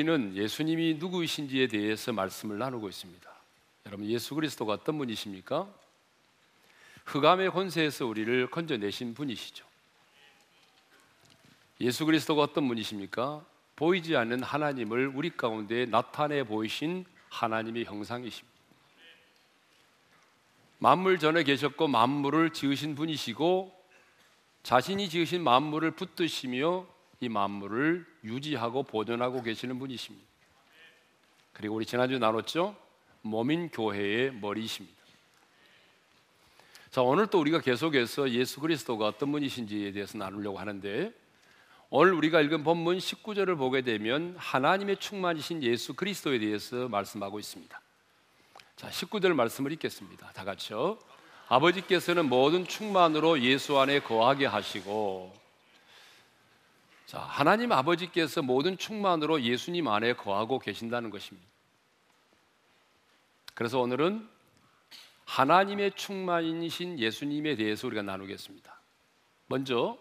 우리는 예수님이 누구이신지에 대해서 말씀을 나누고 있습니다. 여러분 예수 그리스도가 어떤 분이십니까? 흑암의 권세에서 우리를 건져내신 분이시죠. 예수 그리스도가 어떤 분이십니까? 보이지 않는 하나님을 우리 가운데 나타내 보이신 하나님의 형상이십니다. 만물 전에 계셨고 만물을 지으신 분이시고 자신이 지으신 만물을 붙드시며 이 만물을 유지하고 보존하고 계시는 분이십니다. 그리고 우리 지난주 나눴죠? 몸인 교회의 머리이십니다. 자, 오늘 또 우리가 계속해서 예수 그리스도가 어떤 분이신지에 대해서 나누려고 하는데 오늘 우리가 읽은 본문 19절을 보게 되면 하나님의 충만이신 예수 그리스도에 대해서 말씀하고 있습니다. 자, 19절 말씀을 읽겠습니다. 다 같이요. 아버지께서는 모든 충만으로 예수 안에 거하게 하시고 자, 하나님 아버지께서 모든 충만으로 예수님 안에 거하고 계신다는 것입니다. 그래서 오늘은 하나님의 충만이신 예수님에 대해서 우리가 나누겠습니다. 먼저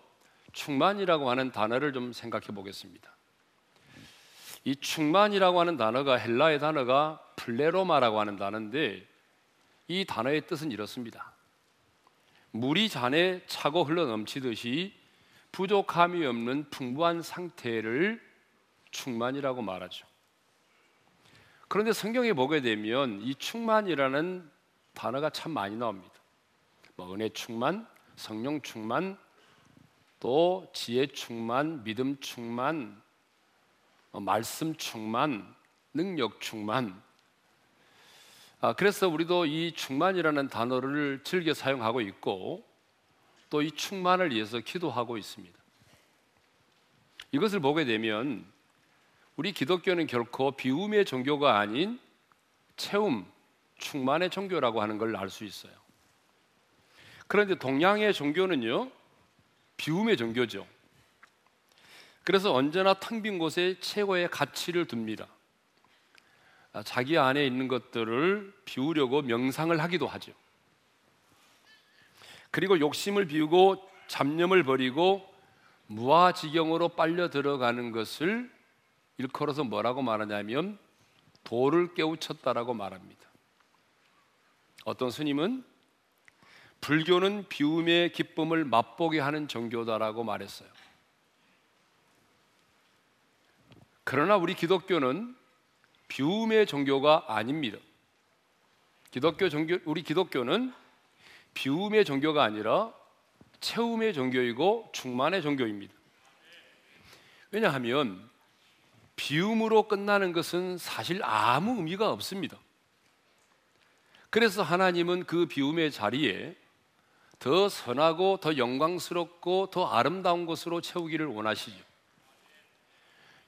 충만이라고 하는 단어를 좀 생각해 보겠습니다. 이 충만이라고 하는 단어가 헬라의 단어가 플레로마라고 하는 단어인데 이 단어의 뜻은 이렇습니다. 물이 잔에 차고 흘러 넘치듯이 부족함이 없는 풍부한 상태를 충만이라고 말하죠. 그런데 성경에 보게 되면 이 충만이라는 단어가 참 많이 나옵니다. 뭐 은혜 충만, 성령 충만, 또 지혜 충만, 믿음 충만, 어, 말씀 충만, 능력 충만. 아, 그래서 우리도 이 충만이라는 단어를 즐겨 사용하고 있고 또 이 충만을 위해서 기도하고 있습니다. 이것을 보게 되면 우리 기독교는 결코 비움의 종교가 아닌 채움, 충만의 종교라고 하는 걸 알 수 있어요. 그런데 동양의 종교는요, 비움의 종교죠. 그래서 언제나 텅 빈 곳에 최고의 가치를 둡니다. 아, 자기 안에 있는 것들을 비우려고 명상을 하기도 하죠. 그리고 욕심을 비우고 잡념을 버리고 무아지경으로 빨려 들어가는 것을 일컬어서 뭐라고 말하냐면 도를 깨우쳤다라고 말합니다. 어떤 스님은 불교는 비움의 기쁨을 맛보게 하는 종교다라고 말했어요. 그러나 우리 기독교는 비움의 종교가 아닙니다. 기독교 종교 우리 기독교는 비움의 종교가 아니라 채움의 종교이고 충만의 종교입니다. 왜냐하면 비움으로 끝나는 것은 사실 아무 의미가 없습니다. 그래서 하나님은 그 비움의 자리에 더 선하고 더 영광스럽고 더 아름다운 것으로 채우기를 원하시죠.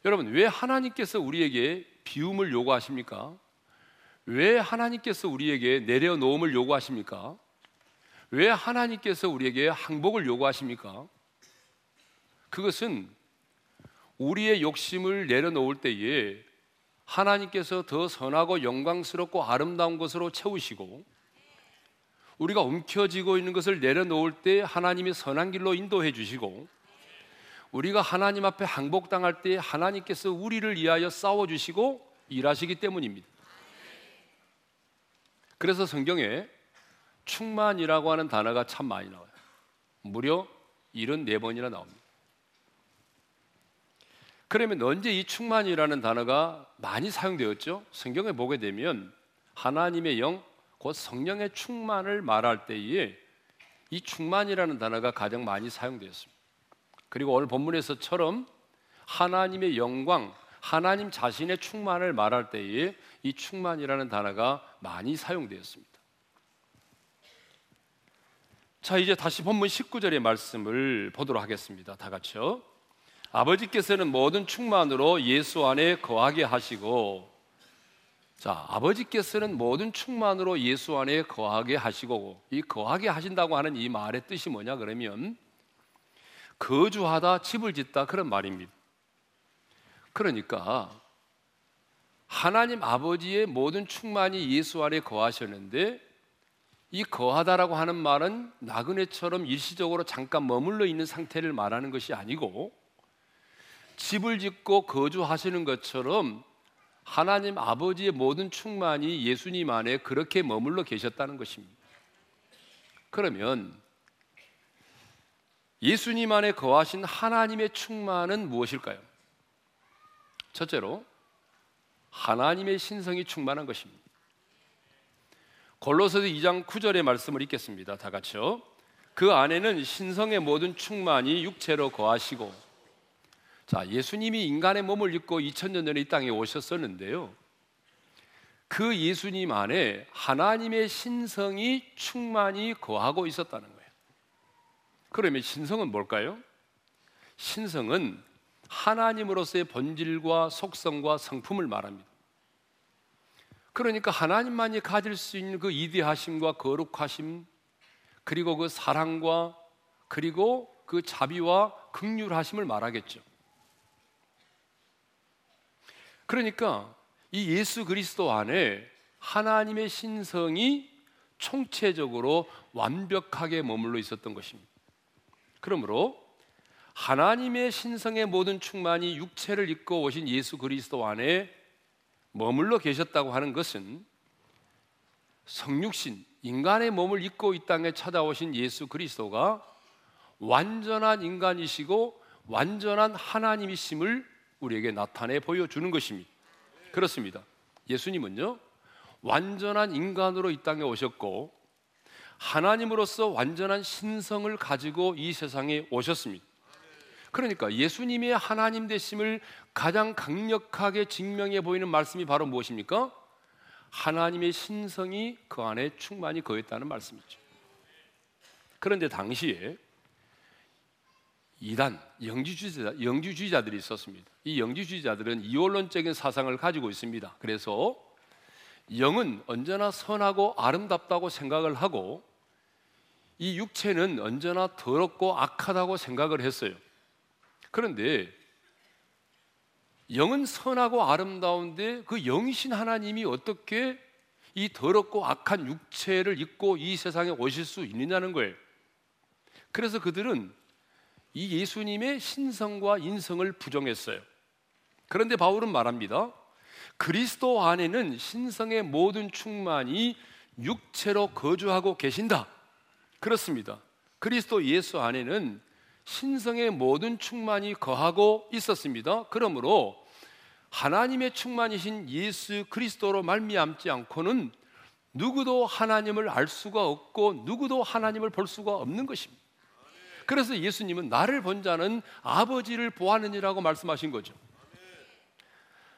여러분, 왜 하나님께서 우리에게 비움을 요구하십니까? 왜 하나님께서 우리에게 내려놓음을 요구하십니까? 왜 하나님께서 우리에게 항복을 요구하십니까? 그것은 우리의 욕심을 내려놓을 때에 하나님께서 더 선하고 영광스럽고 아름다운 것으로 채우시고 우리가 움켜쥐고 있는 것을 내려놓을 때 하나님이 선한 길로 인도해 주시고 우리가 하나님 앞에 항복당할 때 하나님께서 우리를 위하여 싸워 주시고 일하시기 때문입니다. 그래서 성경에 충만이라고 하는 단어가 참 많이 나와요. 무려 74번이나 나옵니다. 그러면 언제 이 충만이라는 단어가 많이 사용되었죠? 성경에 보게 되면 하나님의 영, 곧 성령의 충만을 말할 때에 이 충만이라는 단어가 가장 많이 사용되었습니다. 그리고 오늘 본문에서처럼 하나님의 영광, 하나님 자신의 충만을 말할 때에 이 충만이라는 단어가 많이 사용되었습니다. 자, 이제 다시 본문 19절의 말씀을 보도록 하겠습니다. 다 같이요. 아버지께서는 모든 충만으로 예수 안에 거하게 하시고 자, 아버지께서는 모든 충만으로 예수 안에 거하게 하시고 이 거하게 하신다고 하는 이 말의 뜻이 뭐냐 그러면 거주하다 집을 짓다 그런 말입니다. 그러니까 하나님 아버지의 모든 충만이 예수 안에 거하셨는데 이 거하다라고 하는 말은 나그네처럼 일시적으로 잠깐 머물러 있는 상태를 말하는 것이 아니고 집을 짓고 거주하시는 것처럼 하나님 아버지의 모든 충만이 예수님 안에 그렇게 머물러 계셨다는 것입니다. 그러면 예수님 안에 거하신 하나님의 충만은 무엇일까요? 첫째로 하나님의 신성이 충만한 것입니다. 골로새서 2장 9절의 말씀을 읽겠습니다. 다 같이요. 그 안에는 신성의 모든 충만이 육체로 거하시고 자, 예수님이 인간의 몸을 입고 2000년 전에 이 땅에 오셨었는데요. 그 예수님 안에 하나님의 신성이 충만히 거하고 있었다는 거예요. 그러면 신성은 뭘까요? 신성은 하나님으로서의 본질과 속성과 성품을 말합니다. 그러니까 하나님만이 가질 수 있는 그 이대하심과 거룩하심, 그리고 그 사랑과 그리고 그 자비와 극률하심을 말하겠죠. 그러니까 이 예수 그리스도 안에 하나님의 신성이 총체적으로 완벽하게 머물러 있었던 것입니다. 그러므로 하나님의 신성의 모든 충만이 육체를 입고 오신 예수 그리스도 안에 머물러 계셨다고 하는 것은 성육신 인간의 몸을 입고 이 땅에 찾아오신 예수 그리스도가 완전한 인간이시고 완전한 하나님이심을 우리에게 나타내 보여주는 것입니다. 그렇습니다. 예수님은요, 완전한 인간으로 이 땅에 오셨고, 하나님으로서 완전한 신성을 가지고 이 세상에 오셨습니다. 그러니까 예수님의 하나님 되심을 가장 강력하게 증명해 보이는 말씀이 바로 무엇입니까? 하나님의 신성이 그 안에 충만히 거했다는 말씀이죠. 그런데 당시에 이단 영지주의자, 영지주의자들이 있었습니다. 이 영지주의자들은 이원론적인 사상을 가지고 있습니다. 그래서 영은 언제나 선하고 아름답다고 생각을 하고 이 육체는 언제나 더럽고 악하다고 생각을 했어요. 그런데 영은 선하고 아름다운데 그 영이신 하나님이 어떻게 이 더럽고 악한 육체를 입고 이 세상에 오실 수 있느냐는 거예요. 그래서 그들은 이 예수님의 신성과 인성을 부정했어요. 그런데 바울은 말합니다. 그리스도 안에는 신성의 모든 충만이 육체로 거주하고 계신다. 그렇습니다. 그리스도 예수 안에는 신성의 모든 충만이 거하고 있었습니다. 그러므로 하나님의 충만이신 예수 그리스도로 말미암지 않고는 누구도 하나님을 알 수가 없고 누구도 하나님을 볼 수가 없는 것입니다. 그래서 예수님은 나를 본 자는 아버지를 보았느니라고 말씀하신 거죠.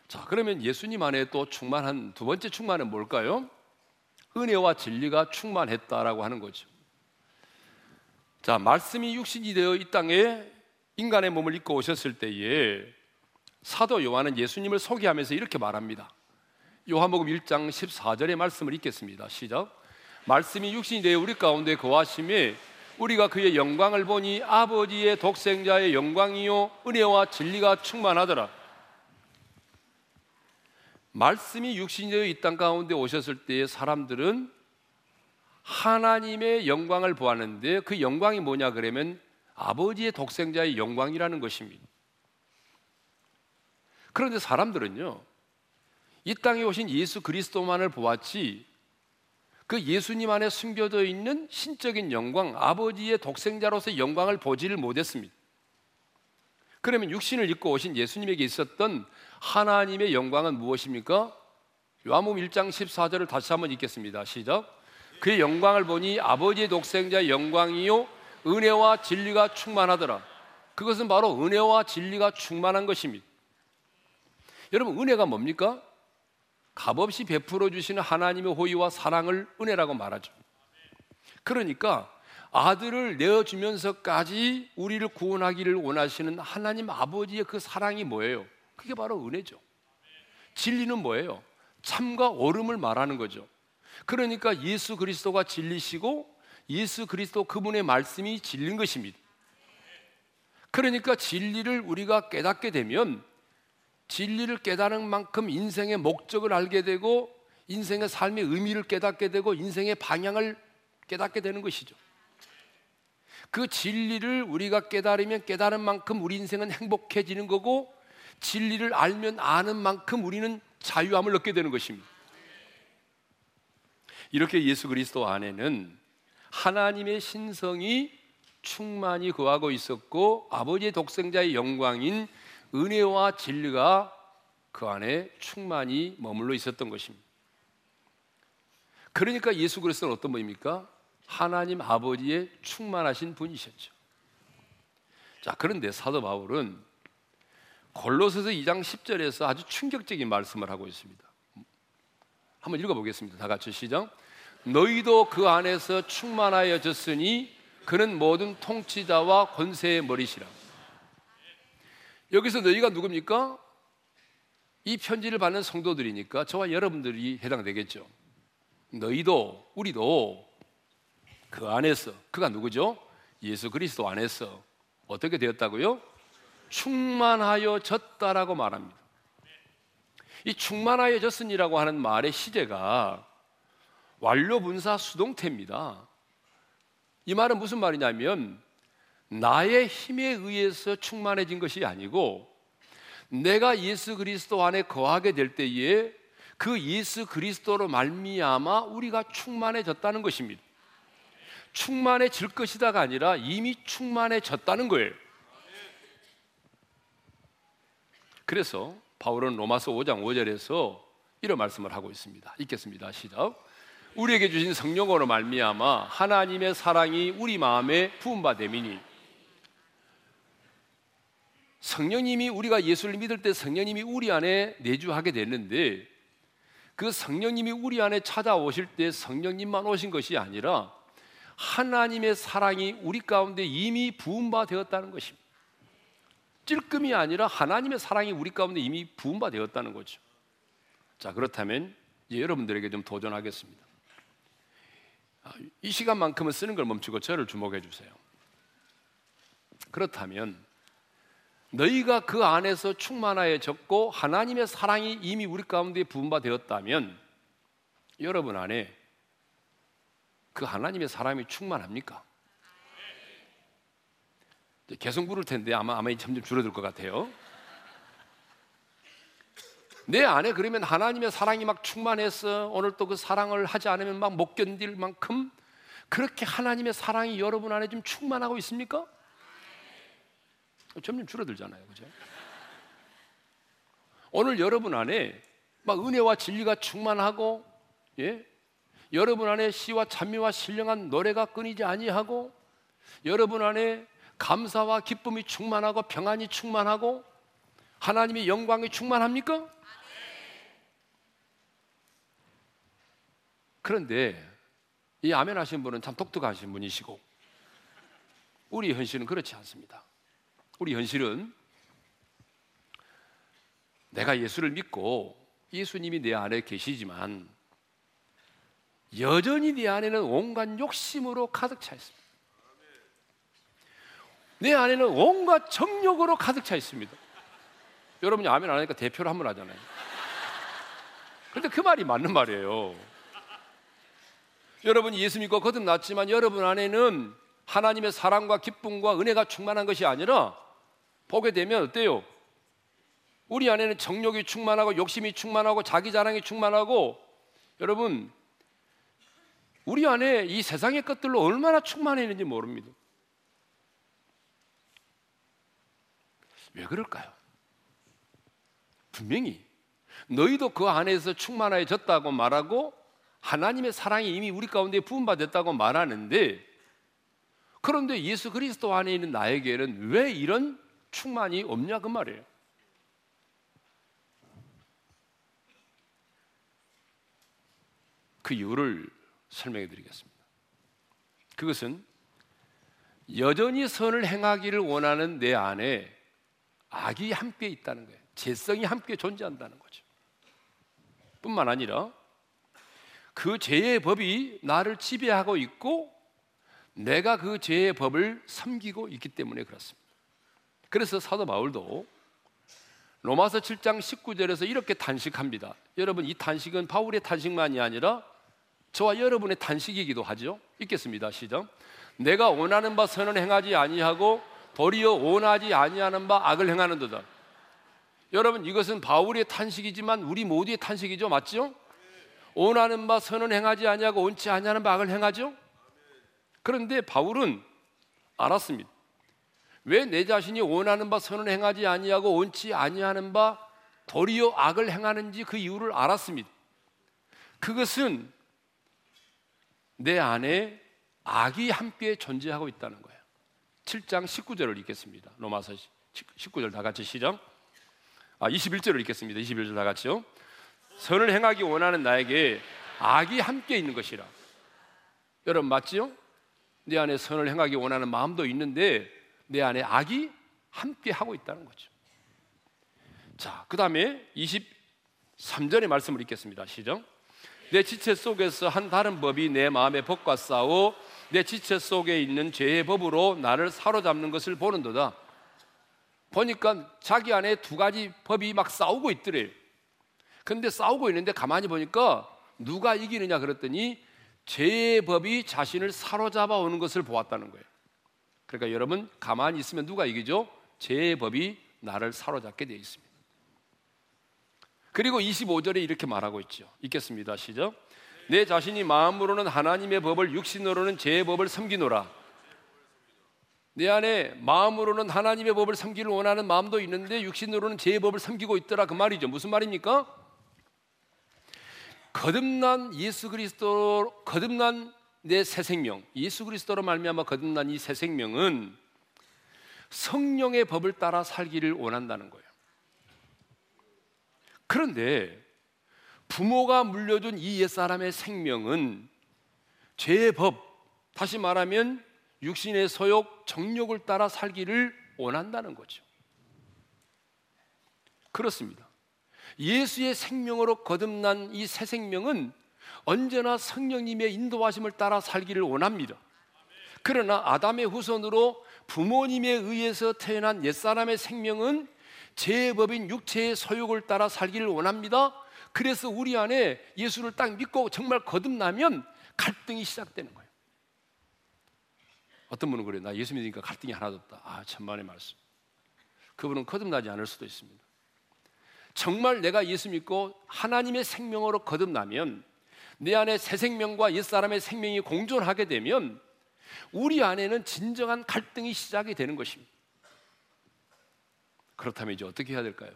자, 그러면 예수님 안에 또 충만한 두 번째 충만은 뭘까요? 은혜와 진리가 충만했다라고 하는 거죠. 자, 말씀이 육신이 되어 이 땅에 인간의 몸을 입고 오셨을 때에 사도 요한은 예수님을 소개하면서 이렇게 말합니다. 요한복음 1장 14절의 말씀을 읽겠습니다. 시작. 말씀이 육신이 되어 우리 가운데 거하심에 우리가 그의 영광을 보니 아버지의 독생자의 영광이요 은혜와 진리가 충만하더라. 말씀이 육신이 되어 이 땅 가운데 오셨을 때에 사람들은 하나님의 영광을 보았는데 그 영광이 뭐냐 그러면 아버지의 독생자의 영광이라는 것입니다. 그런데 사람들은요, 이 땅에 오신 예수 그리스도만을 보았지 그 예수님 안에 숨겨져 있는 신적인 영광, 아버지의 독생자로서의 영광을 보지를 못했습니다. 그러면 육신을 입고 오신 예수님에게 있었던 하나님의 영광은 무엇입니까? 요한복음 1장 14절을 다시 한번 읽겠습니다. 시작. 그의 영광을 보니 아버지의 독생자의 영광이요 은혜와 진리가 충만하더라. 그것은 바로 은혜와 진리가 충만한 것입니다. 여러분 은혜가 뭡니까? 값없이 베풀어 주시는 하나님의 호의와 사랑을 은혜라고 말하죠. 그러니까 아들을 내어 주면서까지 우리를 구원하기를 원하시는 하나님 아버지의 그 사랑이 뭐예요? 그게 바로 은혜죠. 진리는 뭐예요? 참과 옳음을 말하는 거죠. 그러니까 예수 그리스도가 진리시고 예수 그리스도 그분의 말씀이 진리인 것입니다. 그러니까 진리를 우리가 깨닫게 되면 진리를 깨달은 만큼 인생의 목적을 알게 되고 인생의 삶의 의미를 깨닫게 되고 인생의 방향을 깨닫게 되는 것이죠. 그 진리를 우리가 깨달으면 깨달은 만큼 우리 인생은 행복해지는 거고 진리를 알면 아는 만큼 우리는 자유함을 얻게 되는 것입니다. 이렇게 예수 그리스도 안에는 하나님의 신성이 충만히 거하고 있었고 아버지의 독생자의 영광인 은혜와 진리가 그 안에 충만히 머물러 있었던 것입니다. 그러니까 예수 그리스도는 어떤 분입니까? 하나님 아버지의 충만하신 분이셨죠. 자, 그런데 사도 바울은 골로새서 2장 10절에서 아주 충격적인 말씀을 하고 있습니다. 한번 읽어 보겠습니다. 다 같이 시작. 너희도 그 안에서 충만하여졌으니 그는 모든 통치자와 권세의 머리시라. 여기서 너희가 누굽니까? 이 편지를 받는 성도들이니까 저와 여러분들이 해당되겠죠. 너희도 우리도 그 안에서 그가 누구죠? 예수 그리스도 안에서 어떻게 되었다고요? 충만하여졌다라고 말합니다. 이 충만하여졌으니라고 하는 말의 시제가 완료 분사 수동태입니다. 이 말은 무슨 말이냐면 나의 힘에 의해서 충만해진 것이 아니고 내가 예수 그리스도 안에 거하게 될 때에 그 예수 그리스도로 말미암아 우리가 충만해졌다는 것입니다. 충만해질 것이다가 아니라 이미 충만해졌다는 거예요. 그래서 바울은 로마서 5장 5절에서 이런 말씀을 하고 있습니다. 읽겠습니다. 시작. 우리에게 주신 성령으로 말미암아 하나님의 사랑이 우리 마음에 부음바 되미니 성령님이 우리가 예수를 믿을 때 성령님이 우리 안에 내주하게 됐는데 그 성령님이 우리 안에 찾아오실 때 성령님만 오신 것이 아니라 하나님의 사랑이 우리 가운데 이미 부음바 되었다는 것입니다. 찔끔이 아니라 하나님의 사랑이 우리 가운데 이미 부음바 되었다는 거죠. 자, 그렇다면 여러분들에게 좀 도전하겠습니다. 아, 이 시간만큼은 쓰는 걸 멈추고 저를 주목해 주세요. 그렇다면 너희가 그 안에서 충만하여졌고 하나님의 사랑이 이미 우리 가운데 부음바 되었다면 여러분 안에 그 하나님의 사람이 충만합니까? 계속 물을 텐데 아마 아마 점점 줄어들 것 같아요. 내 안에 그러면 하나님의 사랑이 막 충만해서 오늘 또 그 사랑을 하지 않으면 막 못 견딜 만큼 그렇게 하나님의 사랑이 여러분 안에 좀 충만하고 있습니까? 점점 줄어들잖아요. 그죠? 오늘 여러분 안에 막 은혜와 진리가 충만하고 예? 여러분 안에 시와 찬미와 신령한 노래가 끊이지 아니하고 여러분 안에 감사와 기쁨이 충만하고 평안이 충만하고 하나님의 영광이 충만합니까? 그런데 이 아멘 하신 분은 참 독특하신 분이시고 우리 현실은 그렇지 않습니다. 우리 현실은 내가 예수를 믿고 예수님이 내 안에 계시지만 여전히 내 안에는 온갖 욕심으로 가득 차 있습니다. 내 안에는 온갖 정욕으로 가득 차 있습니다. 여러분이 아멘 안 하니까 대표를 한 번 하잖아요. 근데 그 말이 맞는 말이에요. 여러분이 예수 믿고 거듭났지만 여러분 안에는 하나님의 사랑과 기쁨과 은혜가 충만한 것이 아니라 보게 되면 어때요? 우리 안에는 정욕이 충만하고 욕심이 충만하고 자기 자랑이 충만하고 여러분 우리 안에 이 세상의 것들로 얼마나 충만해 있는지 모릅니다. 왜 그럴까요? 분명히 너희도 그 안에서 충만해졌다고 말하고 하나님의 사랑이 이미 우리 가운데 부음받았다고 말하는데 그런데 예수 그리스도 안에 있는 나에게는 왜 이런 충만이 없냐 그 말이에요. 그 이유를 설명해 드리겠습니다. 그것은 여전히 선을 행하기를 원하는 내 안에 악이 함께 있다는 거예요. 죄성이 함께 존재한다는 거죠. 뿐만 아니라 그 죄의 법이 나를 지배하고 있고 내가 그 죄의 법을 섬기고 있기 때문에 그렇습니다. 그래서 사도 바울도 로마서 7장 19절에서 이렇게 단식합니다. 여러분 이 단식은 바울의 단식만이 아니라 저와 여러분의 단식이기도 하죠. 읽겠습니다. 시작. 내가 원하는 바 선을 행하지 아니하고 도리어 원하지 아니하는 바 악을 행하는도다. 여러분 이것은 바울의 탄식이지만 우리 모두의 탄식이죠, 맞죠? 원하는 바 선은 행하지 아니하고 원치 아니하는 바 악을 행하죠. 그런데 바울은 알았습니다. 왜 내 자신이 원하는 바 선을 행하지 아니하고 원치 아니하는 바 도리어 악을 행하는지 그 이유를 알았습니다. 그것은 내 안에 악이 함께 존재하고 있다는 거예요. 7장 19절을 읽겠습니다. 로마서 19절 다 같이 시작. 아, 21절을 읽겠습니다. 21절 다 같이요. 선을 행하기 원하는 나에게 악이 함께 있는 것이라. 여러분 맞지요? 내 안에 선을 행하기 원하는 마음도 있는데 내 안에 악이 함께 하고 있다는 거죠. 자, 그다음에 23절의 말씀을 읽겠습니다. 시작. 내 지체 속에서 한 다른 법이 내 마음의 법과 싸워 내 지체 속에 있는 죄의 법으로 나를 사로잡는 것을 보는도다. 보니까 자기 안에 두 가지 법이 막 싸우고 있더래요. 근데 싸우고 있는데 가만히 보니까 누가 이기느냐 그랬더니 죄의 법이 자신을 사로잡아 오는 것을 보았다는 거예요. 그러니까 여러분 가만히 있으면 누가 이기죠? 죄의 법이 나를 사로잡게 되어 있습니다. 그리고 25절에 이렇게 말하고 있죠. 읽겠습니다. 시작. 내 자신이 마음으로는 하나님의 법을 육신으로는 제 법을 섬기노라. 내 안에 마음으로는 하나님의 법을 섬기를 원하는 마음도 있는데 육신으로는 제 법을 섬기고 있더라 그 말이죠. 무슨 말입니까? 거듭난 예수 그리스도 거듭난 내 새 생명 예수 그리스도로 말미암아 거듭난 이 새 생명은 성령의 법을 따라 살기를 원한다는 거예요. 그런데 부모가 물려준 이 옛사람의 생명은 죄의 법, 다시 말하면 육신의 소욕, 정욕을 따라 살기를 원한다는 거죠. 그렇습니다. 예수의 생명으로 거듭난 이 새 생명은 언제나 성령님의 인도하심을 따라 살기를 원합니다. 그러나 아담의 후손으로 부모님에 의해서 태어난 옛사람의 생명은 제법인 육체의 소욕을 따라 살기를 원합니다. 그래서 우리 안에 예수를 딱 믿고 정말 거듭나면 갈등이 시작되는 거예요. 어떤 분은 그래요. 나 예수 믿으니까 갈등이 하나도 없다. 아, 천만의 말씀. 그분은 거듭나지 않을 수도 있습니다. 정말 내가 예수 믿고 하나님의 생명으로 거듭나면 내 안에 새 생명과 옛사람의 생명이 공존하게 되면 우리 안에는 진정한 갈등이 시작이 되는 것입니다. 그렇다면 이제 어떻게 해야 될까요?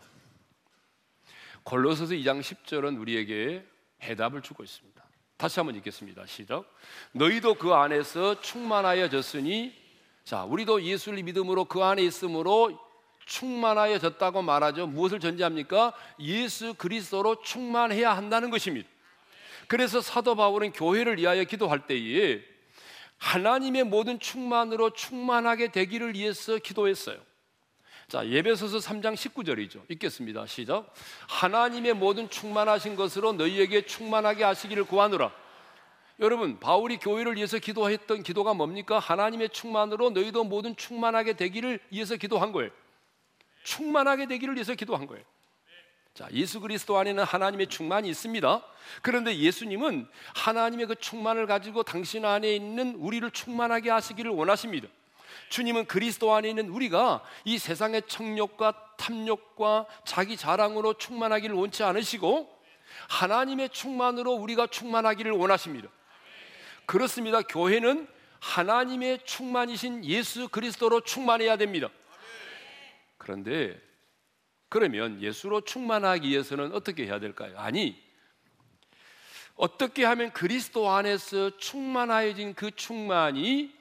골로새서 2장 10절은 우리에게 해답을 주고 있습니다. 다시 한번 읽겠습니다. 시작. 너희도 그 안에서 충만하여졌으니 자, 우리도 예수를 믿음으로 그 안에 있으므로 충만하여졌다고 말하죠. 무엇을 전제합니까? 예수 그리스도로 충만해야 한다는 것입니다. 그래서 사도 바울은 교회를 위하여 기도할 때에 하나님의 모든 충만으로 충만하게 되기를 위해서 기도했어요. 자, 예배소서 3장 19절이죠. 읽겠습니다. 시작. 하나님의 모든 충만하신 것으로 너희에게 충만하게 하시기를 구하노라. 여러분, 바울이 교회를 위해서 기도했던 기도가 뭡니까? 하나님의 충만으로 너희도 모든 충만하게 되기를 위해서 기도한 거예요. 충만하게 되기를 위해서 기도한 거예요. 자, 예수 그리스도 안에는 하나님의 충만이 있습니다. 그런데 예수님은 하나님의 그 충만을 가지고 당신 안에 있는 우리를 충만하게 하시기를 원하십니다. 주님은 그리스도 안에 있는 우리가 이 세상의 청력과 탐욕과 자기 자랑으로 충만하기를 원치 않으시고 하나님의 충만으로 우리가 충만하기를 원하십니다. 그렇습니다. 교회는 하나님의 충만이신 예수 그리스도로 충만해야 됩니다. 그런데 그러면 예수로 충만하기 위해서는 어떻게 해야 될까요? 아니, 어떻게 하면 그리스도 안에서 충만하여진 그 충만이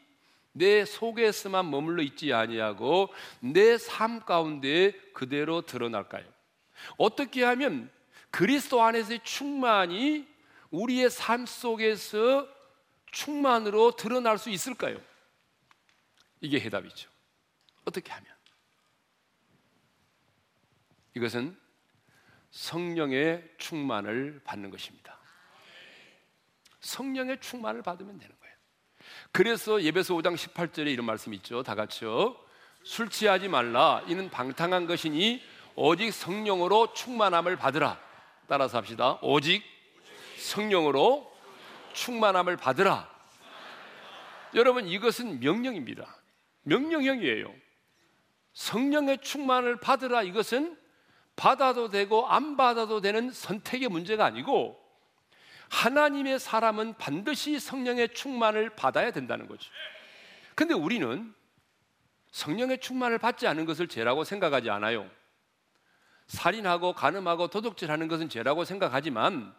내 속에서만 머물러 있지 아니하고 내 삶 가운데 그대로 드러날까요? 어떻게 하면 그리스도 안에서의 충만이 우리의 삶 속에서 충만으로 드러날 수 있을까요? 이게 해답이죠. 어떻게 하면? 이것은 성령의 충만을 받는 것입니다. 성령의 충만을 받으면 되는 거예요. 그래서 예배서 5장 18절에 이런 말씀이 있죠. 다 같이요. 술 취하지 말라. 이는 방탕한 것이니 오직 성령으로 충만함을 받으라. 따라서 합시다. 오직 성령으로 충만함을 받으라. 여러분 이것은 명령입니다. 명령형이에요. 성령의 충만을 받으라 이것은 받아도 되고 안 받아도 되는 선택의 문제가 아니고 하나님의 사람은 반드시 성령의 충만을 받아야 된다는 거죠. 근데 우리는 성령의 충만을 받지 않은 것을 죄라고 생각하지 않아요. 살인하고 간음하고 도둑질하는 것은 죄라고 생각하지만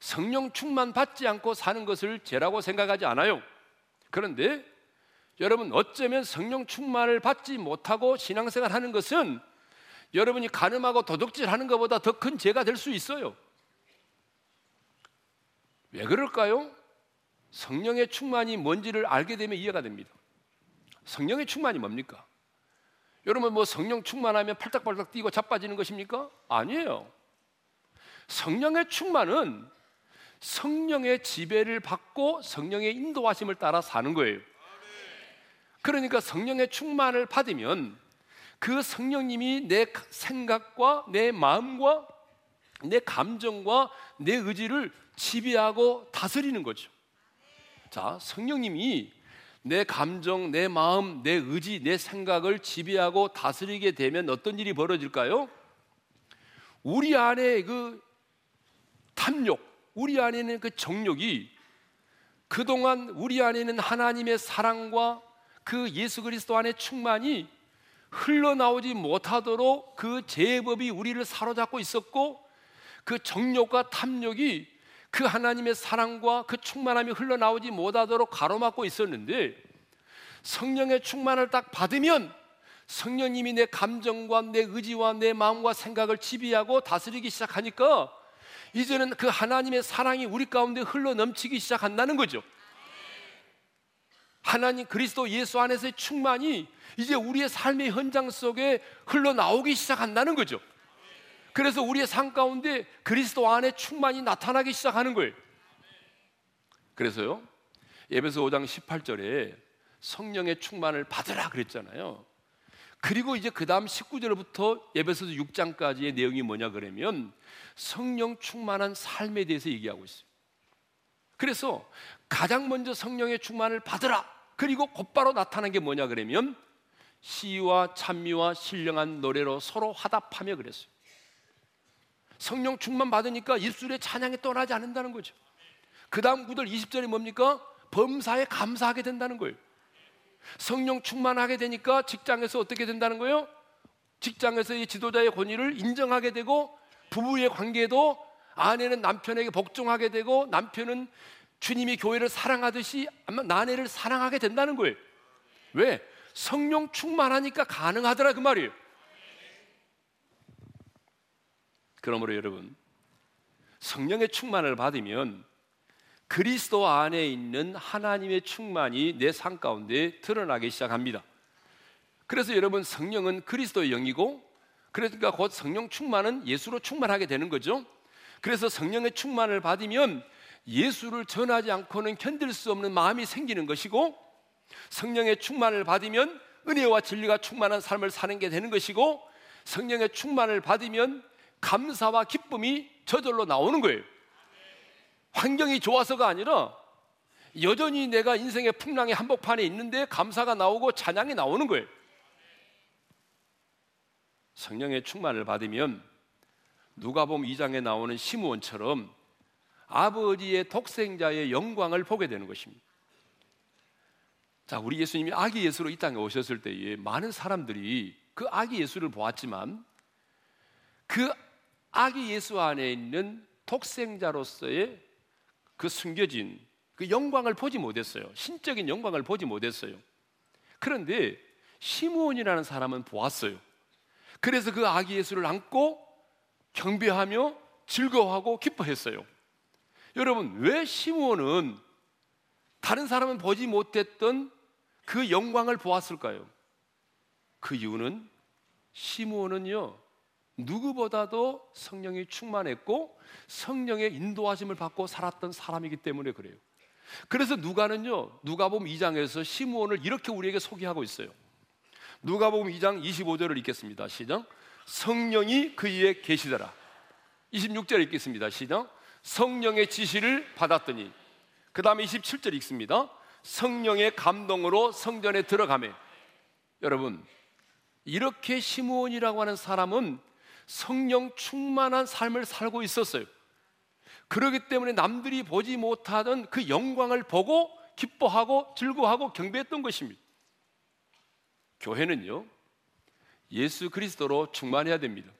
성령 충만 받지 않고 사는 것을 죄라고 생각하지 않아요. 그런데 여러분 어쩌면 성령 충만을 받지 못하고 신앙생활 하는 것은 여러분이 간음하고 도둑질하는 것보다 더 큰 죄가 될 수 있어요. 왜 그럴까요? 성령의 충만이 뭔지를 알게 되면 이해가 됩니다. 성령의 충만이 뭡니까? 여러분 뭐 성령 충만하면 팔딱팔딱 뛰고 자빠지는 것입니까? 아니에요. 성령의 충만은 성령의 지배를 받고 성령의 인도하심을 따라 사는 거예요. 그러니까 성령의 충만을 받으면 그 성령님이 내 생각과 내 마음과 내 감정과 내 의지를 지배하고 다스리는 거죠. 자, 성령님이 내 감정, 내 마음, 내 의지, 내 생각을 지배하고 다스리게 되면 어떤 일이 벌어질까요? 우리 안에 그 탐욕, 우리 안에는 그 정욕이 그동안 우리 안에는 하나님의 사랑과 그 예수 그리스도 안에 충만이 흘러나오지 못하도록 그 제법이 우리를 사로잡고 있었고 그 정욕과 탐욕이 그 하나님의 사랑과 그 충만함이 흘러나오지 못하도록 가로막고 있었는데 성령의 충만을 딱 받으면 성령님이 내 감정과 내 의지와 내 마음과 생각을 지배하고 다스리기 시작하니까 이제는 그 하나님의 사랑이 우리 가운데 흘러 넘치기 시작한다는 거죠. 하나님 그리스도 예수 안에서의 충만이 이제 우리의 삶의 현장 속에 흘러나오기 시작한다는 거죠. 그래서 우리의 삶 가운데 그리스도 안에 충만이 나타나기 시작하는 거예요. 그래서요. 예배서 5장 18절에 성령의 충만을 받으라 그랬잖아요. 그리고 이제 그 다음 19절부터 예배서 6장까지의 내용이 뭐냐 그러면 성령 충만한 삶에 대해서 얘기하고 있어요. 그래서 가장 먼저 성령의 충만을 받으라. 그리고 곧바로 나타난 게 뭐냐 그러면 시와 찬미와 신령한 노래로 서로 화답하며 그랬어요. 성령 충만 받으니까 입술에 찬양이 떠나지 않는다는 거죠. 그 다음 구절 20절이 뭡니까? 범사에 감사하게 된다는 거예요. 성령 충만하게 되니까 직장에서 어떻게 된다는 거예요? 직장에서의 지도자의 권위를 인정하게 되고 부부의 관계도 아내는 남편에게 복종하게 되고 남편은 주님이 교회를 사랑하듯이 아마 나내를 사랑하게 된다는 거예요. 왜? 성령 충만하니까 가능하더라 그 말이에요. 그러므로 여러분 성령의 충만을 받으면 그리스도 안에 있는 하나님의 충만이 내 삶 가운데 드러나기 시작합니다. 그래서 여러분 성령은 그리스도의 영이고 그러니까 곧 성령 충만은 예수로 충만하게 되는 거죠. 그래서 성령의 충만을 받으면 예수를 전하지 않고는 견딜 수 없는 마음이 생기는 것이고 성령의 충만을 받으면 은혜와 진리가 충만한 삶을 사는 게 되는 것이고 성령의 충만을 받으면 감사와 기쁨이 저절로 나오는 거예요. 환경이 좋아서가 아니라 여전히 내가 인생의 풍랑의 한복판에 있는데 감사가 나오고 찬양이 나오는 거예요. 성령의 충만을 받으면 누가복음 2장에 나오는 시므온처럼 아버지의 독생자의 영광을 보게 되는 것입니다. 자, 우리 예수님이 아기 예수로 이 땅에 오셨을 때에 많은 사람들이 그 아기 예수를 보았지만 그 아기 예수 안에 있는 독생자로서의 그 숨겨진 그 영광을 보지 못했어요. 신적인 영광을 보지 못했어요. 그런데 시므온이라는 사람은 보았어요. 그래서 그 아기 예수를 안고 경배하며 즐거워하고 기뻐했어요. 여러분, 왜 시므온은 다른 사람은 보지 못했던 그 영광을 보았을까요? 그 이유는 시므온은요 누구보다도 성령이 충만했고 성령의 인도하심을 받고 살았던 사람이기 때문에 그래요. 그래서 누가는요, 누가복음 2장에서 시므온을 이렇게 우리에게 소개하고 있어요. 누가복음 2장 25절을 읽겠습니다. 시작. 성령이 그이에 계시더라. 26절 읽겠습니다. 시작. 성령의 지시를 받았더니 그 다음에 27절 읽습니다. 성령의 감동으로 성전에 들어가매 여러분 이렇게 시므온이라고 하는 사람은 성령 충만한 삶을 살고 있었어요. 그러기 때문에 남들이 보지 못하던 그 영광을 보고 기뻐하고 즐거워하고 경배했던 것입니다. 교회는요, 예수 그리스도로 충만해야 됩니다.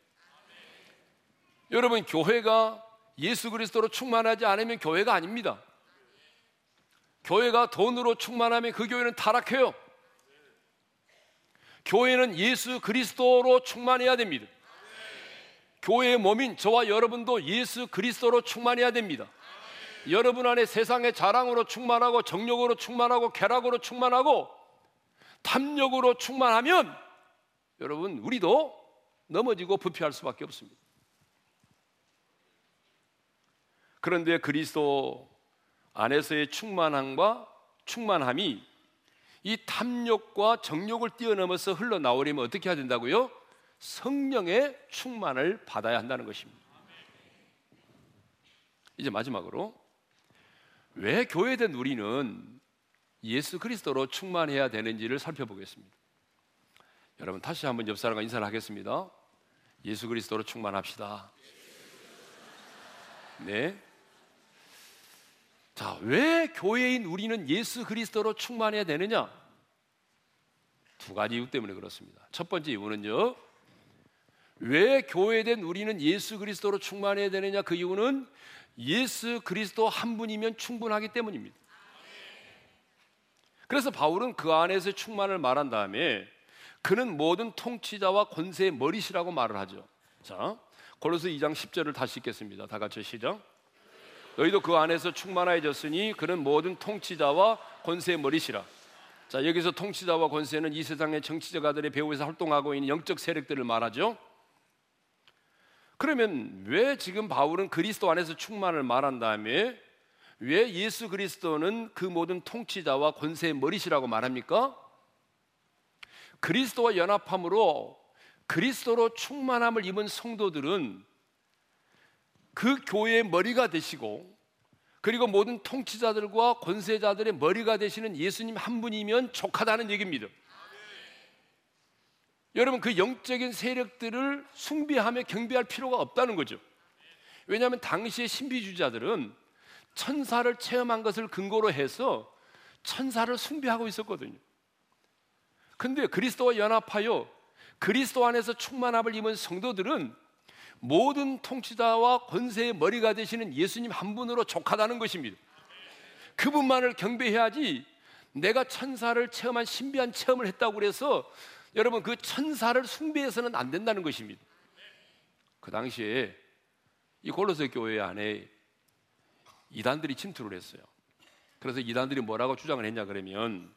여러분, 교회가 예수 그리스도로 충만하지 않으면 교회가 아닙니다. 교회가 돈으로 충만하면 그 교회는 타락해요. 교회는 예수 그리스도로 충만해야 됩니다. 교회의 몸인 저와 여러분도 예수 그리스도로 충만해야 됩니다. 여러분 안에 세상의 자랑으로 충만하고 정욕으로 충만하고 쾌락으로 충만하고 탐욕으로 충만하면 여러분 우리도 넘어지고 부패할 수밖에 없습니다. 그런데 그리스도 안에서의 충만함과 충만함이 이 탐욕과 정욕을 뛰어넘어서 흘러나오려면 어떻게 해야 된다고요? 성령의 충만을 받아야 한다는 것입니다. 이제 마지막으로 왜 교회된 우리는 예수 그리스도로 충만해야 되는지를 살펴보겠습니다. 여러분 다시 한번 옆 사람과 인사를 하겠습니다. 예수 그리스도로 충만합시다. 네. 자, 왜 교회인 우리는 예수 그리스도로 충만해야 되느냐? 두 가지 이유 때문에 그렇습니다. 첫 번째 이유는요. 왜 교회된 우리는 예수 그리스도로 충만해야 되느냐? 그 이유는 예수 그리스도 한 분이면 충분하기 때문입니다. 그래서 바울은 그 안에서 충만을 말한 다음에 그는 모든 통치자와 권세의 머리시라고 말을 하죠. 자, 골로새 2장 10절을 다시 읽겠습니다. 다 같이 시작. 너희도 그 안에서 충만해졌으니 그는 모든 통치자와 권세의 머리시라. 자, 여기서 통치자와 권세는 이 세상의 정치자가들의 배후에서 활동하고 있는 영적 세력들을 말하죠. 그러면 왜 지금 바울은 그리스도 안에서 충만을 말한 다음에 왜 예수 그리스도는 그 모든 통치자와 권세의 머리시라고 말합니까? 그리스도와 연합함으로 그리스도로 충만함을 입은 성도들은 그 교회의 머리가 되시고 그리고 모든 통치자들과 권세자들의 머리가 되시는 예수님 한 분이면 족하다는 얘기입니다. 여러분 그 영적인 세력들을 숭배하며 경배할 필요가 없다는 거죠. 왜냐하면 당시의 신비주의자들은 천사를 체험한 것을 근거로 해서 천사를 숭배하고 있었거든요. 근데 그리스도와 연합하여 그리스도 안에서 충만함을 입은 성도들은 모든 통치자와 권세의 머리가 되시는 예수님 한 분으로 족하다는 것입니다. 그분만을 경배해야지 내가 천사를 체험한 신비한 체험을 했다고 그래서 여러분 그 천사를 숭배해서는 안 된다는 것입니다. 그 당시에 이 골로새 교회 안에 이단들이 침투를 했어요. 그래서 이단들이 뭐라고 주장을 했냐 그러면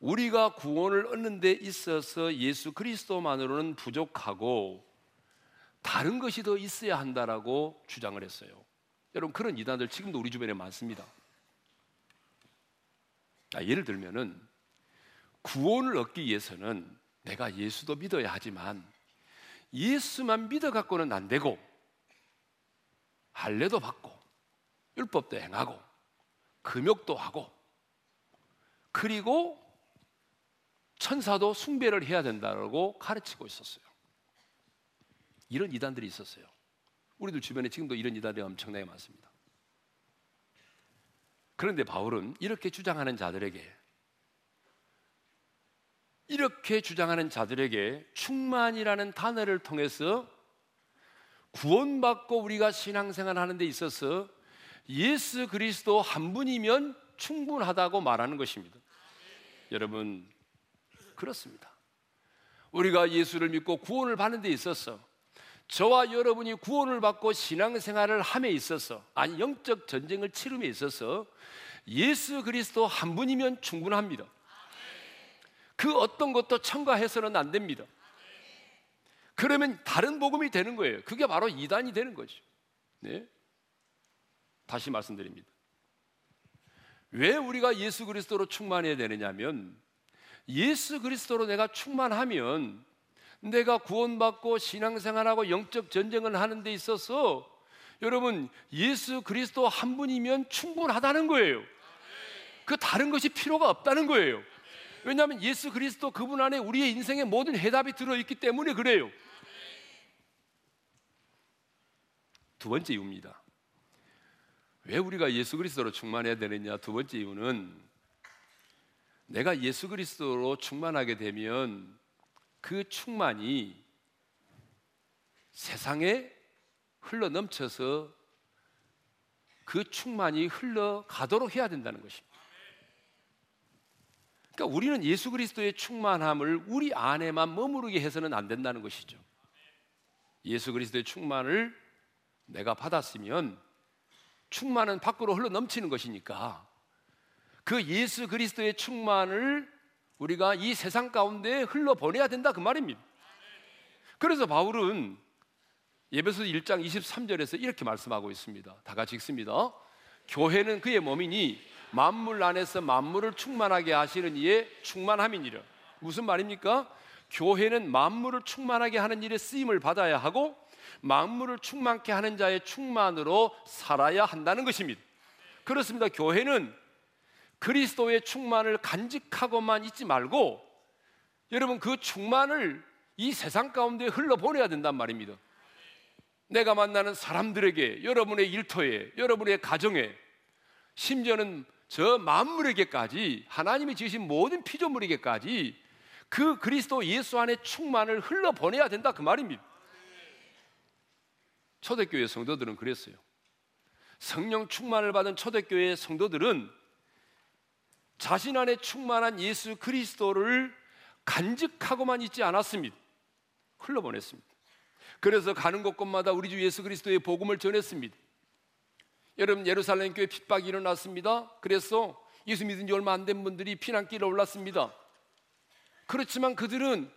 우리가 구원을 얻는 데 있어서 예수 그리스도만으로는 부족하고 다른 것이 더 있어야 한다라고 주장을 했어요. 여러분 그런 이단들 지금도 우리 주변에 많습니다. 아, 예를 들면은 구원을 얻기 위해서는 내가 예수도 믿어야 하지만 예수만 믿어 갖고는 안 되고 할례도 받고 율법도 행하고 금욕도 하고 그리고 천사도 숭배를 해야 된다고 가르치고 있었어요. 이런 이단들이 있었어요. 우리들 주변에 지금도 이런 이단들이 엄청나게 많습니다. 그런데 바울은 이렇게 주장하는 자들에게 이렇게 주장하는 자들에게 충만이라는 단어를 통해서 구원받고 우리가 신앙생활 하는 데 있어서 예수 그리스도 한 분이면 충분하다고 말하는 것입니다. 여러분, 그렇습니다. 우리가 예수를 믿고 구원을 받는 데 있어서 저와 여러분이 구원을 받고 신앙생활을 함에 있어서 아니 영적 전쟁을 치름에 있어서 예수 그리스도 한 분이면 충분합니다. 그 어떤 것도 첨가해서는 안 됩니다. 그러면 다른 복음이 되는 거예요. 그게 바로 이단이 되는 거죠. 네? 다시 말씀드립니다. 왜 우리가 예수 그리스도로 충만해야 되느냐면 예수 그리스도로 내가 충만하면 내가 구원받고 신앙생활하고 영적 전쟁을 하는 데 있어서 여러분 예수 그리스도 한 분이면 충분하다는 거예요. 그 다른 것이 필요가 없다는 거예요. 왜냐하면 예수 그리스도 그분 안에 우리의 인생의 모든 해답이 들어있기 때문에 그래요. 두 번째 이유입니다. 왜 우리가 예수 그리스도로 충만해야 되느냐? 두 번째 이유는 내가 예수 그리스도로 충만하게 되면 그 충만이 세상에 흘러 넘쳐서 그 충만이 흘러가도록 해야 된다는 것입니다. 그러니까 우리는 예수 그리스도의 충만함을 우리 안에만 머무르게 해서는 안 된다는 것이죠. 예수 그리스도의 충만을 내가 받았으면 충만은 밖으로 흘러 넘치는 것이니까 그 예수 그리스도의 충만을 우리가 이 세상 가운데 흘러 보내야 된다 그 말입니다. 그래서 바울은 예배소 1장 23절에서 이렇게 말씀하고 있습니다. 다 같이 읽습니다. 교회는 그의 몸이니 만물 안에서 만물을 충만하게 하시는 이의 충만함이니라. 무슨 말입니까? 교회는 만물을 충만하게 하는 일에 쓰임을 받아야 하고 만물을 충만케 하는 자의 충만으로 살아야 한다는 것입니다. 그렇습니다. 교회는 그리스도의 충만을 간직하고만 있지 말고 여러분 그 충만을 이 세상 가운데 흘러보내야 된단 말입니다. 내가 만나는 사람들에게, 여러분의 일터에, 여러분의 가정에, 심지어는 저 만물에게까지 하나님이 지으신 모든 피조물에게까지 그 그리스도 예수 안에 충만을 흘러보내야 된다 그 말입니다. 초대교회 성도들은 그랬어요. 성령 충만을 받은 초대교회 성도들은 자신 안에 충만한 예수 그리스도를 간직하고만 있지 않았습니다. 흘러보냈습니다. 그래서 가는 곳곳마다 우리 주 예수 그리스도의 복음을 전했습니다. 여러분 예루살렘 교회 핍박이 일어났습니다. 그래서 예수 믿은 지 얼마 안 된 분들이 피난길에 올랐습니다. 그렇지만 그들은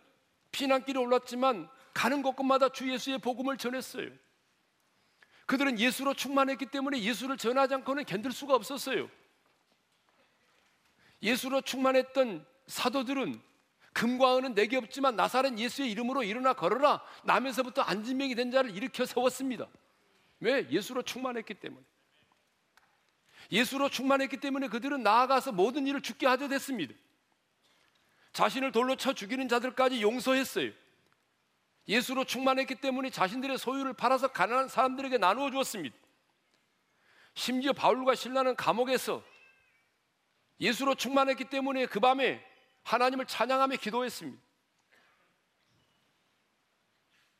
피난길에 올랐지만 가는 곳곳마다 주 예수의 복음을 전했어요. 그들은 예수로 충만했기 때문에 예수를 전하지 않고는 견딜 수가 없었어요. 예수로 충만했던 사도들은 금과 은은 내게 없지만 나사렛 예수의 이름으로 일어나 걸어라 남에서부터 안진병이 된 자를 일으켜 세웠습니다. 왜? 예수로 충만했기 때문에. 예수로 충만했기 때문에 그들은 나아가서 모든 일을 죽게 하려 됐습니다. 자신을 돌로 쳐 죽이는 자들까지 용서했어요. 예수로 충만했기 때문에 자신들의 소유를 팔아서 가난한 사람들에게 나누어 주었습니다. 심지어 바울과 신라는 감옥에서 예수로 충만했기 때문에 그 밤에 하나님을 찬양하며 기도했습니다.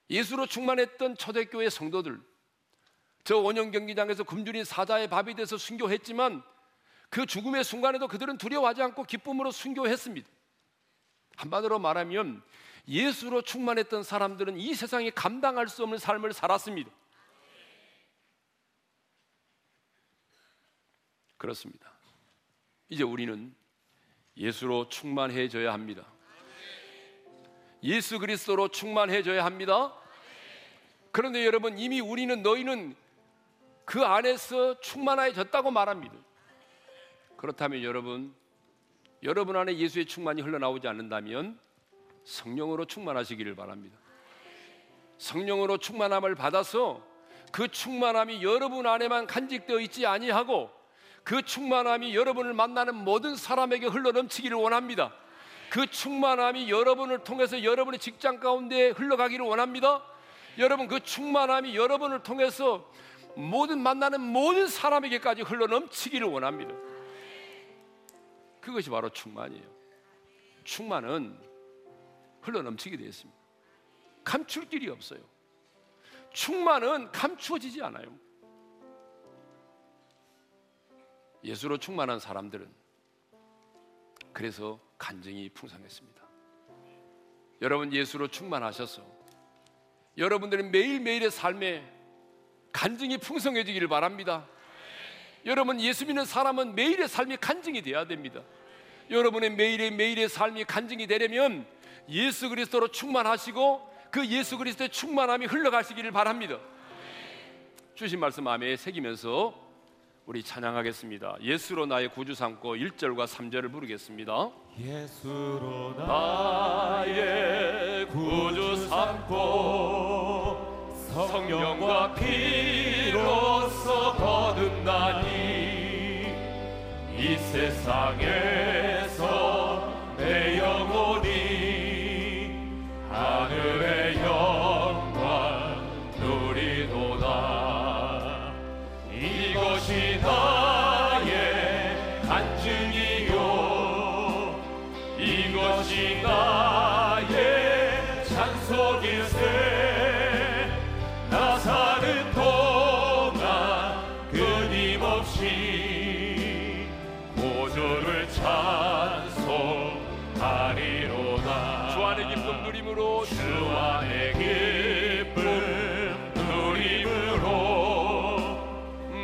예수로 충만했던 초대교회 성도들, 저 원형 경기장에서 굶주린 사자의 밥이 돼서 순교했지만 그 죽음의 순간에도 그들은 두려워하지 않고 기쁨으로 순교했습니다. 한마디로 말하면 예수로 충만했던 사람들은 이 세상에 감당할 수 없는 삶을 살았습니다. 그렇습니다. 이제 우리는 예수로 충만해져야 합니다. 예수 그리스도로 충만해져야 합니다. 그런데 여러분 이미 우리는 너희는 그 안에서 충만해졌다고 말합니다. 그렇다면 여러분 여러분 안에 예수의 충만이 흘러나오지 않는다면 성령으로 충만하시기를 바랍니다. 성령으로 충만함을 받아서 그 충만함이 여러분 안에만 간직되어 있지 아니하고 그 충만함이 여러분을 만나는 모든 사람에게 흘러넘치기를 원합니다. 그 충만함이 여러분을 통해서 여러분의 직장 가운데 흘러가기를 원합니다. 여러분 그 충만함이 여러분을 통해서 모든 만나는 모든 사람에게까지 흘러넘치기를 원합니다. 그것이 바로 충만이에요. 충만은 흘러넘치게 되어 있습니다. 감출 길이 없어요. 충만은 감추어지지 않아요. 예수로 충만한 사람들은 그래서 간증이 풍성했습니다. 여러분 예수로 충만하셔서 여러분들의 매일매일의 삶에 간증이 풍성해지기를 바랍니다. 여러분 예수 믿는 사람은 매일의 삶이 간증이 되어야 됩니다. 여러분의 매일의 매일의 삶이 간증이 되려면 예수 그리스도로 충만하시고 그 예수 그리스도의 충만함이 흘러가시기를 바랍니다. 주신 말씀 마음에 새기면서 우리 찬양하겠습니다. 예수로 나의 구주 삼고 1절과 3절을 부르겠습니다. 예수로 나의 구주 삼고 성령과 피로써 거듭나니 이이 세상에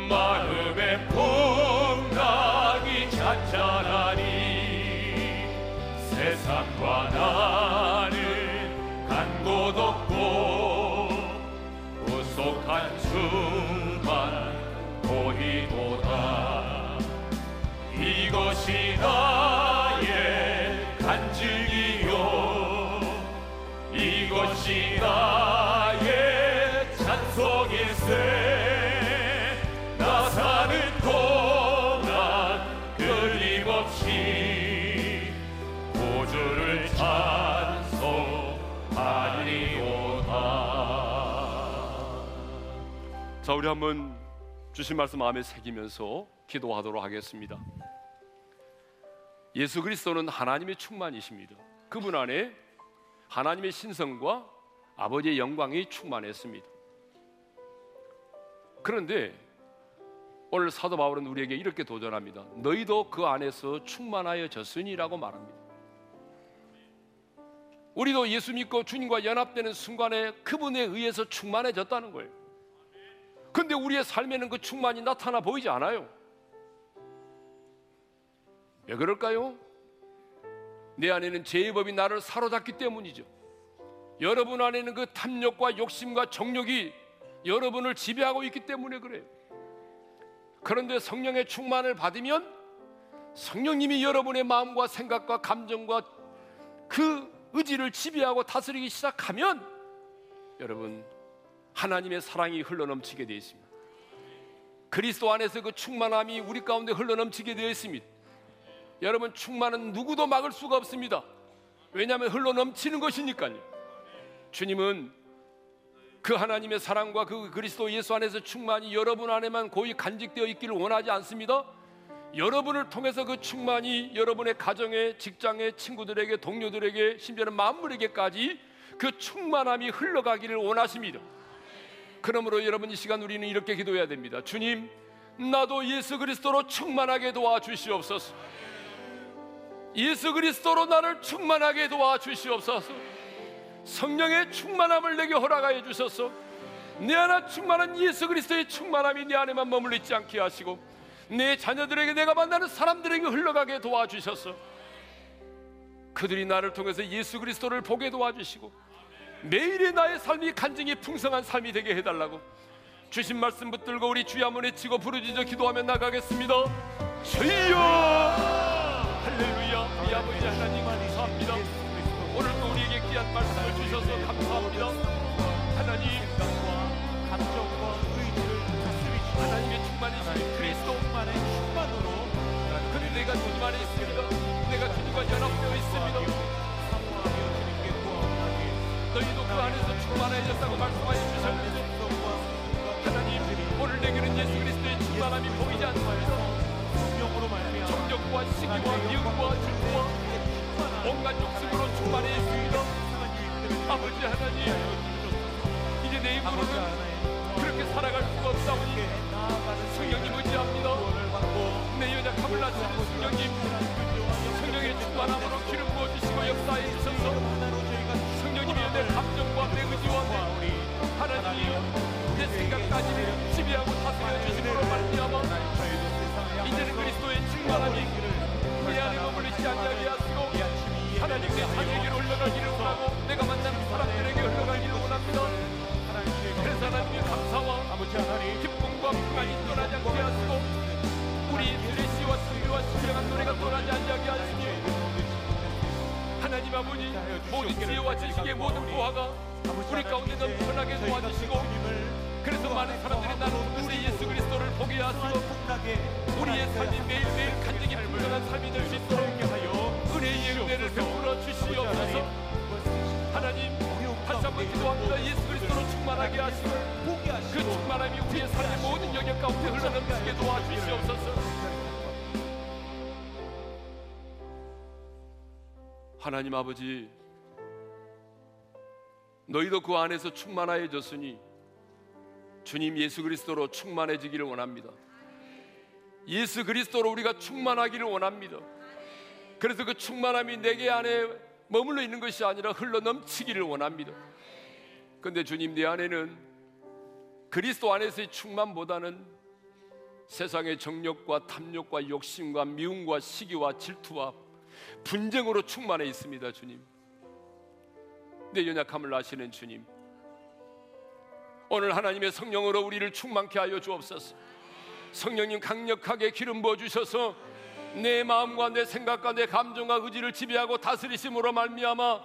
마음의 풍랑이 잔잔하니 세상과 나는 간곳 없고 구속한 주만 보이도다. 이것이 나의 간증이요. 이것이 나 자 우리 한번 주신 말씀 마음에 새기면서 기도하도록 하겠습니다. 예수 그리스도는 하나님의 충만이십니다. 그분 안에 하나님의 신성과 아버지의 영광이 충만했습니다. 그런데 오늘 사도 바울은 우리에게 이렇게 도전합니다. 너희도 그 안에서 충만하여 졌으니라고 말합니다. 우리도 예수 믿고 주님과 연합되는 순간에 그분에 의해서 충만해졌다는 거예요. 근데 우리의 삶에는 그 충만이 나타나 보이지 않아요. 왜 그럴까요? 내 안에는 죄의 법이 나를 사로잡기 때문이죠. 여러분 안에는 그 탐욕과 욕심과 정욕이 여러분을 지배하고 있기 때문에 그래요. 그런데 성령의 충만을 받으면 성령님이 여러분의 마음과 생각과 감정과 그 의지를 지배하고 다스리기 시작하면 여러분 하나님의 사랑이 흘러넘치게 되어 있습니다. 그리스도 안에서 그 충만함이 우리 가운데 흘러넘치게 되어 있습니다. 여러분 충만은 누구도 막을 수가 없습니다. 왜냐하면 흘러넘치는 것이니까요. 주님은 그 하나님의 사랑과 그 그리스도 예수 안에서 충만이 여러분 안에만 고이 간직되어 있기를 원하지 않습니다. 여러분을 통해서 그 충만이 여러분의 가정에, 직장에, 친구들에게, 동료들에게, 심지어는 만물에게까지 그 충만함이 흘러가기를 원하십니다. 그러므로 여러분 이 시간 우리는 이렇게 기도해야 됩니다. 주님, 나도 예수 그리스도로 충만하게 도와 주시옵소서. 예수 그리스도로 나를 충만하게 도와 주시옵소서. 성령의 충만함을 내게 허락하여 주셔서 내 안에 충만한 예수 그리스도의 충만함이 내 안에만 머물러 있지 않게 하시고 내 자녀들에게 내가 만나는 사람들에게 흘러가게 도와주셔서 그들이 나를 통해서 예수 그리스도를 보게 도와주시고 매일의 나의 삶이 간증이 풍성한 삶이 되게 해달라고 주신 말씀 붙들고 우리 주여 한번 외치고 부르짖어 기도하며 나가겠습니다. 주여! 할렐루야. 우리 아버지 하나님 감사합니다. 오늘도 우리에게 귀한 말씀을 주셔서 감사합니다. 하나님 감정과 의지를 하나님의 충만이신 그리스도 만의 충만으로 그는 내가 주님 안에 있습니다. 내가 주님과 연합되어 있습니다 너희도 그 안에서 충만해졌다고 말씀하여 주셨는데 하나님 오늘 내게는 예수 그리스도의 충만함이 보이지 말미암아 정력과 시기와 미움과 질투와 온갖 욕심으로 충만해 있습니다 아버지 하나님. 이제 내 입으로는 그렇게 살아갈 수가 없사오니 성령님 의지합니다. 내 연약함을 낮추는 성령님. 성령의 충만함으로 기름 부어주시고 역사해 주셔서 내 감정과 내 의지와 내 하나님 내 생각까지 지배하고 다스려 주심으로 말미암아 이제는 그리스도의 충만함이 내 안에 있지 아니하게 하시고 하나님 내 자녀에게로 흘러가기를 원하고 내가 만나는 사람들에게 흘러가기를 원합니다 아버지 모든 지혜와 지식의 모든 보화가 우리 가운데 넘쳐나게 도와주시고 그래서 많은 사람들이 나는 우리 예수 그리스도를 보게 하시고 우리의 삶이 매일매일 간증이 풍성한 삶이 될 수 있도록 은혜의 은혜를 베풀어 주시옵소서. 하나님 다시 한번 기도합니다. 예수 그리스도로 충만하게 하시고 그 충만함이 우리의 삶의 모든 영역 가운데 흘러넘치게 도와주시옵소서 하나님 아버지 너희도 그 안에서 충만하여졌으니 주님 예수 그리스도로 충만해지기를 원합니다. 예수 그리스도로 우리가 충만하기를 원합니다. 그래서 그 충만함이 내게 안에 머물러 있는 것이 아니라 흘러 넘치기를 원합니다. 근데 주님 내 안에는 그리스도 안에서의 충만보다는 세상의 정욕과 탐욕과 욕심과 미움과 시기와 질투와 분쟁으로 충만해 있습니다, 주님. 내 연약함을 아시는 주님. 오늘 하나님의 성령으로 우리를 충만케 하여 주옵소서. 성령님 강력하게 기름 부어 주셔서 내 마음과 내 생각과 내 감정과 의지를 지배하고 다스리심으로 말미암아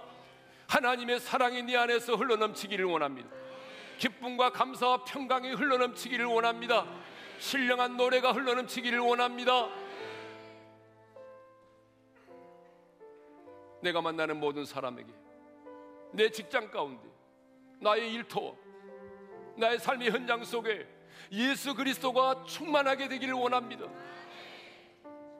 하나님의 사랑이 네 안에서 흘러넘치기를 원합니다. 기쁨과 감사와 평강이 흘러넘치기를 원합니다. 신령한 노래가 흘러넘치기를 원합니다. 내가 만나는 모든 사람에게 내 직장 가운데 나의 일터 나의 삶의 현장 속에 예수 그리스도가 충만하게 되기를 원합니다.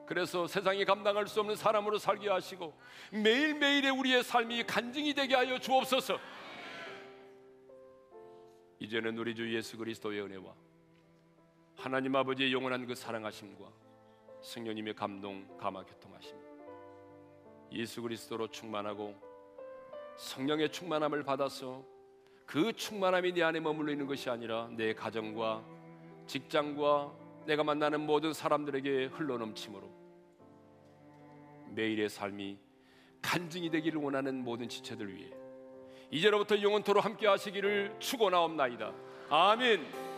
그래서 세상이 감당할 수 없는 사람으로 살게 하시고 매일매일의 우리의 삶이 간증이 되게 하여 주옵소서. 이제는 우리 주 예수 그리스도의 은혜와 하나님 아버지의 영원한 그 사랑하심과 성령님의 감동 감화 교통하심 예수 그리스도로 충만하고 성령의 충만함을 받아서 그 충만함이 내 안에 머물러 있는 것이 아니라 내 가정과 직장과 내가 만나는 모든 사람들에게 흘러넘침으로 매일의 삶이 간증이 되기를 원하는 모든 지체들 위해 이제로부터 영원토로 함께 하시기를 축원하옵나이다. 아멘.